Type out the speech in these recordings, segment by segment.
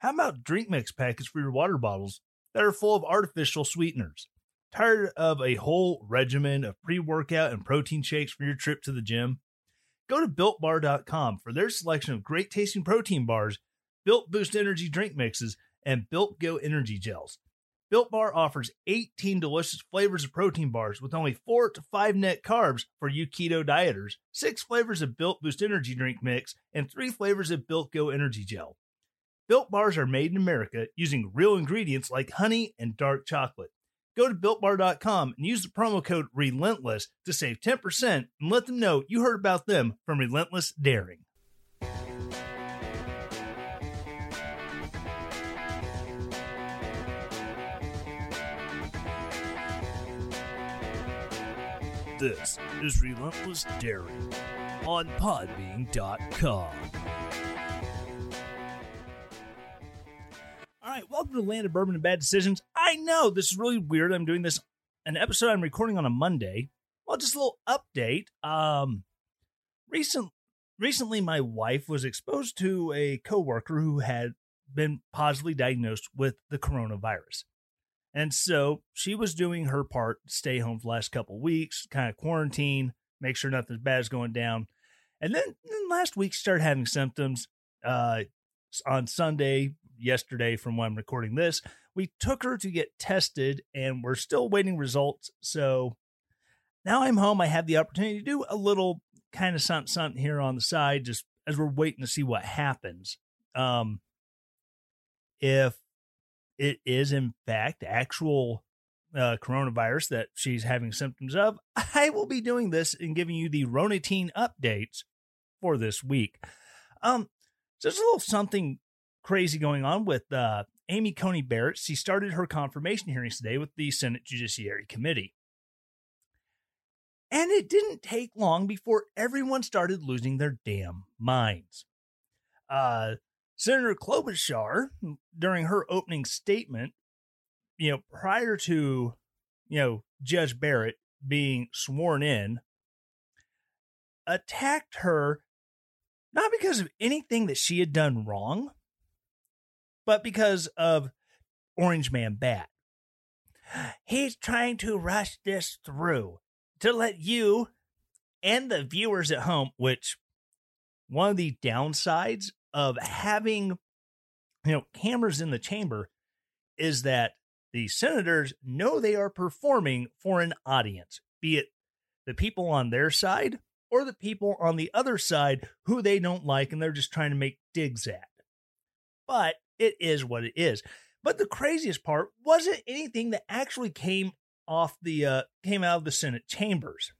How about drink mix packets for your water bottles that are full of artificial sweeteners? Tired of a whole regimen of pre workout and protein shakes for your trip to the gym? Go to builtbar.com for their selection of great tasting protein bars, built boost energy drink mixes, and built go energy gels. Built Bar offers 18 delicious flavors of protein bars with only 4 to 5 net carbs for you keto dieters, 6 flavors of Built Boost Energy Drink Mix, and 3 flavors of Built Go Energy Gel. Built Bars are made in America using real ingredients like honey and dark chocolate. Go to builtbar.com and use the promo code RELENTLESS to save 10% and let them know you heard about them from Relentless Daring. This is Relentless Daring on Podbean.com. welcome to the land of bourbon and bad decisions. I know this is really weird. I'm doing this an episode I'm recording on a Monday. Well, just a little update. Um, recent recently, my wife was exposed to a coworker who had been positively diagnosed with the coronavirus. And so she was doing her part, stay home for the last couple weeks, kind of quarantine, make sure nothing bad is going down. And then, then last week, started having symptoms. Uh, on Sunday, yesterday, from when I'm recording this, we took her to get tested, and we're still waiting results. So now I'm home. I have the opportunity to do a little kind of something, something here on the side, just as we're waiting to see what happens. Um, if it is in fact actual uh, coronavirus that she's having symptoms of, I will be doing this and giving you the Ronatine updates for this week. Um, so there's a little something crazy going on with uh, Amy Coney Barrett. She started her confirmation hearings today with the Senate Judiciary Committee. And it didn't take long before everyone started losing their damn minds. Uh, Senator Klobuchar, during her opening statement, you know, prior to, you know, Judge Barrett being sworn in, attacked her not because of anything that she had done wrong, but because of Orange Man Bat. He's trying to rush this through to let you and the viewers at home, which one of the downsides of having you know cameras in the chamber is that the senators know they are performing for an audience, be it the people on their side or the people on the other side who they don't like and they're just trying to make digs at. But it is what it is. But the craziest part wasn't anything that actually came off the uh, came out of the Senate chambers.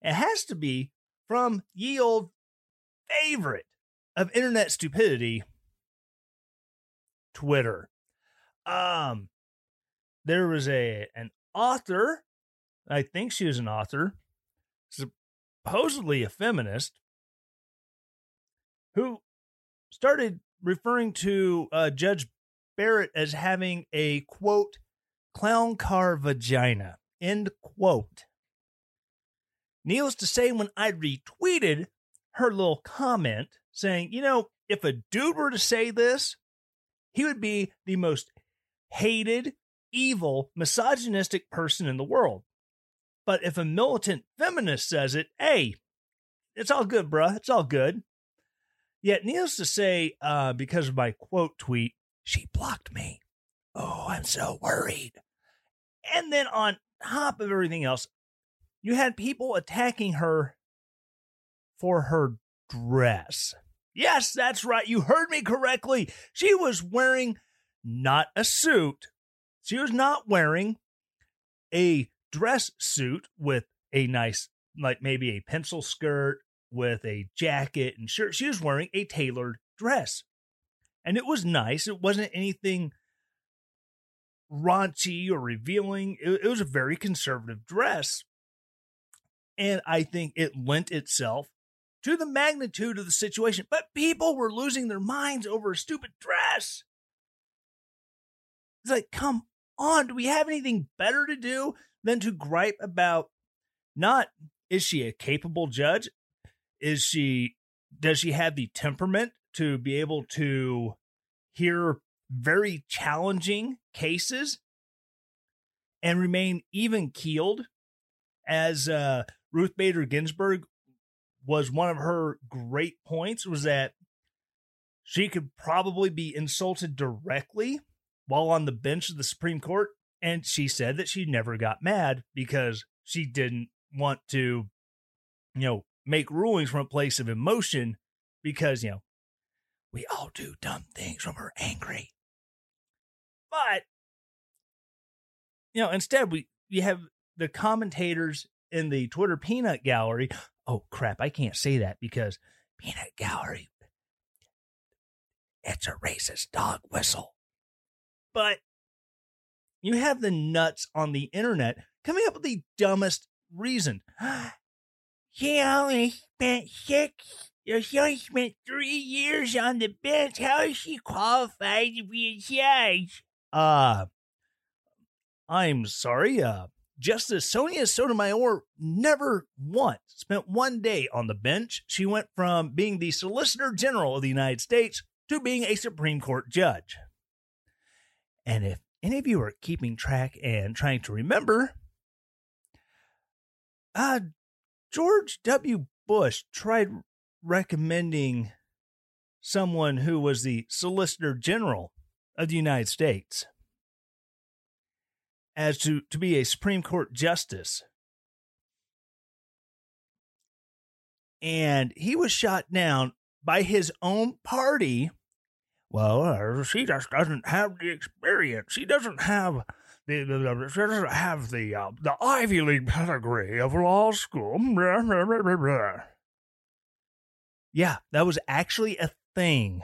It has to be from ye old favorite of internet stupidity, Twitter. Um, there was a an author, I think she was an author, supposedly a feminist, who started referring to uh, Judge Barrett as having a quote clown car vagina end quote. Needless to say, when I retweeted her little comment saying, you know, if a dude were to say this, he would be the most hated, evil, misogynistic person in the world. But if a militant feminist says it, hey, it's all good, bruh. It's all good. Yet, needless to say, uh, because of my quote tweet, she blocked me. Oh, I'm so worried. And then on top of everything else, you had people attacking her for her dress. Yes, that's right. You heard me correctly. She was wearing not a suit. She was not wearing a dress suit with a nice, like maybe a pencil skirt with a jacket and shirt. She was wearing a tailored dress. And it was nice. It wasn't anything raunchy or revealing. It, it was a very conservative dress. And I think it lent itself to the magnitude of the situation. But people were losing their minds over a stupid dress. It's like, come on, do we have anything better to do than to gripe about not is she a capable judge? Is she does she have the temperament to be able to hear very challenging cases and remain even keeled as uh, Ruth Bader Ginsburg was one of her great points was that she could probably be insulted directly while on the bench of the Supreme Court. And she said that she never got mad because she didn't want to, you know, make rulings from a place of emotion because, you know, we all do dumb things when we're angry. But, you know, instead, we, you have the commentators in the Twitter peanut gallery. Oh, crap. I can't say that because peanut gallery, it's a racist dog whistle. But you have the nuts on the internet coming up with the dumbest reason. She only spent six, she only spent three years on the bench. How is she qualified to be a judge? Uh, I'm sorry. Uh, Justice Sonia Sotomayor never once spent one day on the bench. She went from being the Solicitor General of the United States to being a Supreme Court judge. And if any of you are keeping track and trying to remember, uh, George W. Bush tried recommending someone who was the Solicitor General of the United States as to, to be a Supreme Court justice. And he was shot down by his own party well, uh, she just doesn't have the experience. She doesn't have the, the, the have the uh, the Ivy League pedigree of law school. yeah, that was actually a thing.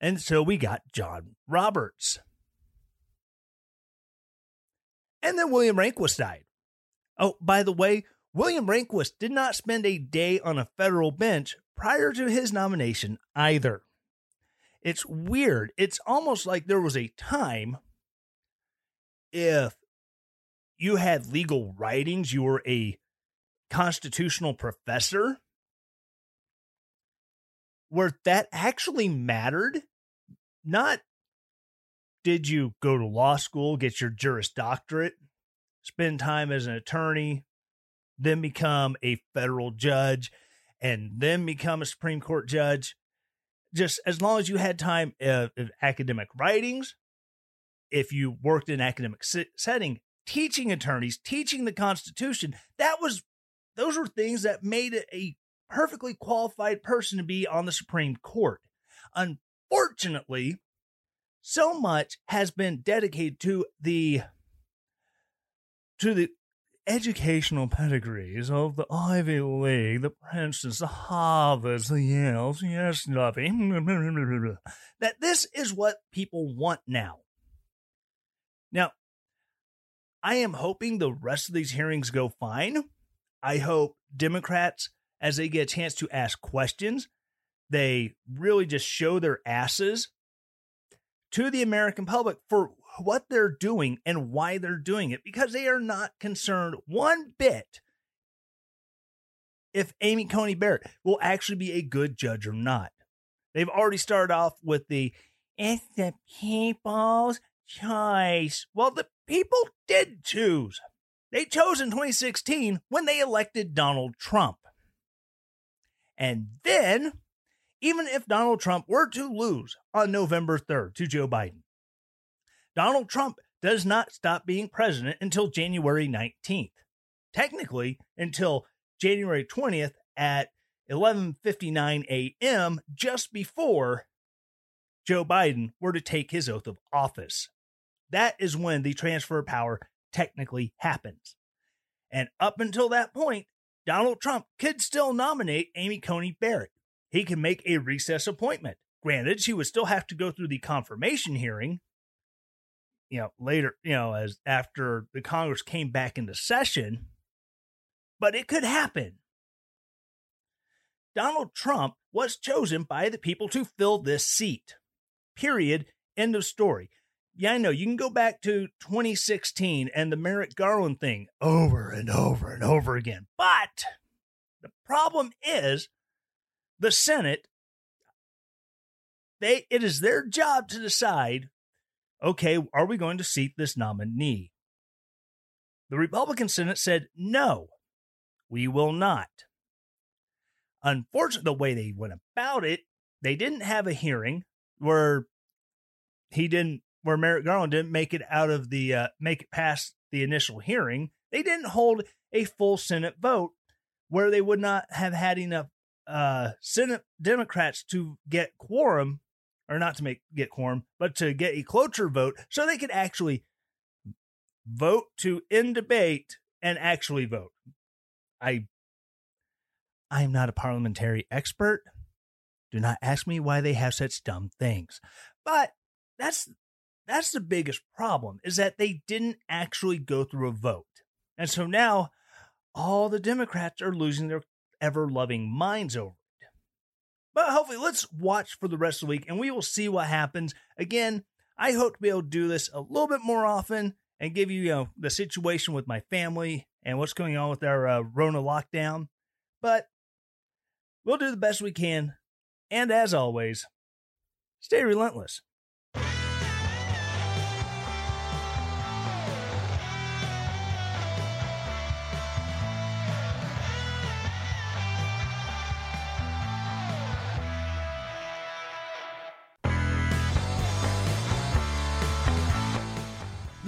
And so we got John Roberts. And then William Rehnquist died. Oh, by the way, William Rehnquist did not spend a day on a federal bench prior to his nomination either. It's weird. It's almost like there was a time if you had legal writings, you were a constitutional professor, where that actually mattered. Not did you go to law school, get your Juris Doctorate, spend time as an attorney, then become a federal judge, and then become a Supreme Court judge just as long as you had time uh, of academic writings, if you worked in academic setting, teaching attorneys, teaching the Constitution, that was those were things that made a perfectly qualified person to be on the Supreme Court. Unfortunately, so much has been dedicated to the to the educational pedigrees of the Ivy League, the Princetons, the Harvards, the Yales, yes, nothing. that this is what people want now. Now, I am hoping the rest of these hearings go fine. I hope Democrats, as they get a chance to ask questions, they really just show their asses to the American public for what they're doing and why they're doing it because they are not concerned one bit if Amy Coney Barrett will actually be a good judge or not. They've already started off with the it's the people's choice. Well, the people did choose. They chose in 2016 when they elected Donald Trump. And then, even if Donald Trump were to lose on November 3rd to Joe Biden, Donald Trump does not stop being president until January 19th. Technically, until January 20th at 11:59 a.m. just before Joe Biden were to take his oath of office. That is when the transfer of power technically happens. And up until that point, Donald Trump could still nominate Amy Coney Barrett. He can make a recess appointment. Granted, she would still have to go through the confirmation hearing, you know, later, you know, as after the Congress came back into session, but it could happen. Donald Trump was chosen by the people to fill this seat. Period. End of story. Yeah, I know. You can go back to 2016 and the Merrick Garland thing over and over and over again. But the problem is the Senate, they it is their job to decide, okay, are we going to seat this nominee? The Republican Senate said, no, we will not. Unfortunately, the way they went about it, they didn't have a hearing where he didn't, where Merrick Garland didn't make it out of the, uh, make it past the initial hearing. They didn't hold a full Senate vote where they would not have had enough uh, Senate Democrats to get quorum, or not to make get quorum, but to get a cloture vote, so they could actually vote to end debate and actually vote. I I am not a parliamentary expert. Do not ask me why they have such dumb things. But that's that's the biggest problem is that they didn't actually go through a vote. And so now all the Democrats are losing their ever loving minds over it. But hopefully, let's watch for the rest of the week and we will see what happens. Again, I hope to be able to do this a little bit more often and give you, you know, the situation with my family and what's going on with our uh, Rona lockdown. But we'll do the best we can. And as always, stay relentless.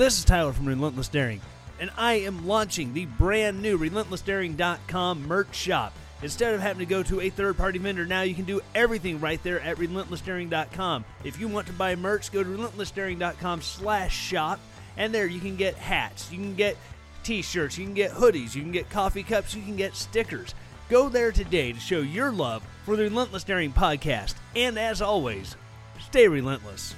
This is Tyler from Relentless Daring, and I am launching the brand new RelentlessDaring.com merch shop. Instead of having to go to a third party vendor, now you can do everything right there at RelentlessDaring.com. If you want to buy merch, go to RelentlessDaring.com slash shop, and there you can get hats, you can get t shirts, you can get hoodies, you can get coffee cups, you can get stickers. Go there today to show your love for the Relentless Daring podcast. And as always, stay relentless.